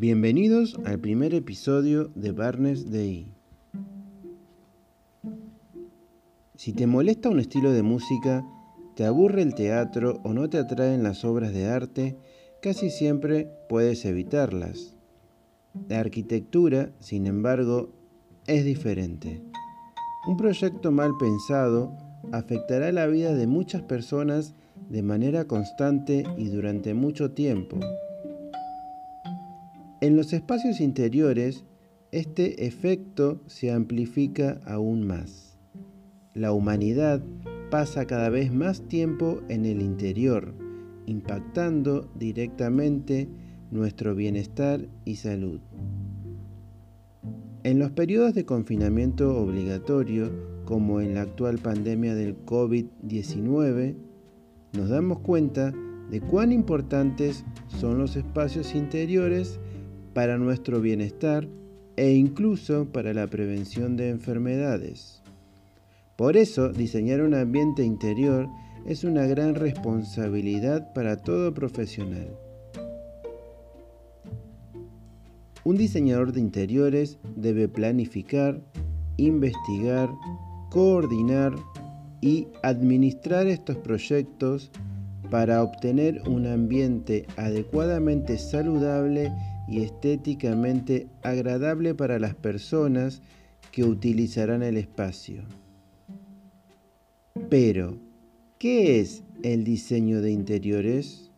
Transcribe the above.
Bienvenidos al primer episodio de Barnes Day. Si te molesta un estilo de música, te aburre el teatro o no te atraen las obras de arte, casi siempre puedes evitarlas. La arquitectura, sin embargo, es diferente. Un proyecto mal pensado afectará la vida de muchas personas de manera constante y durante mucho tiempo. En los espacios interiores, este efecto se amplifica aún más. La humanidad pasa cada vez más tiempo en el interior, impactando directamente nuestro bienestar y salud. En los periodos de confinamiento obligatorio, como en la actual pandemia del COVID-19, nos damos cuenta de cuán importantes son los espacios interiores para nuestro bienestar e incluso para la prevención de enfermedades. Por eso, diseñar un ambiente interior es una gran responsabilidad para todo profesional. Un diseñador de interiores debe planificar, investigar, coordinar y administrar estos proyectos para obtener un ambiente adecuadamente saludable y estéticamente agradable para las personas que utilizarán el espacio. Pero, ¿qué es el diseño de interiores?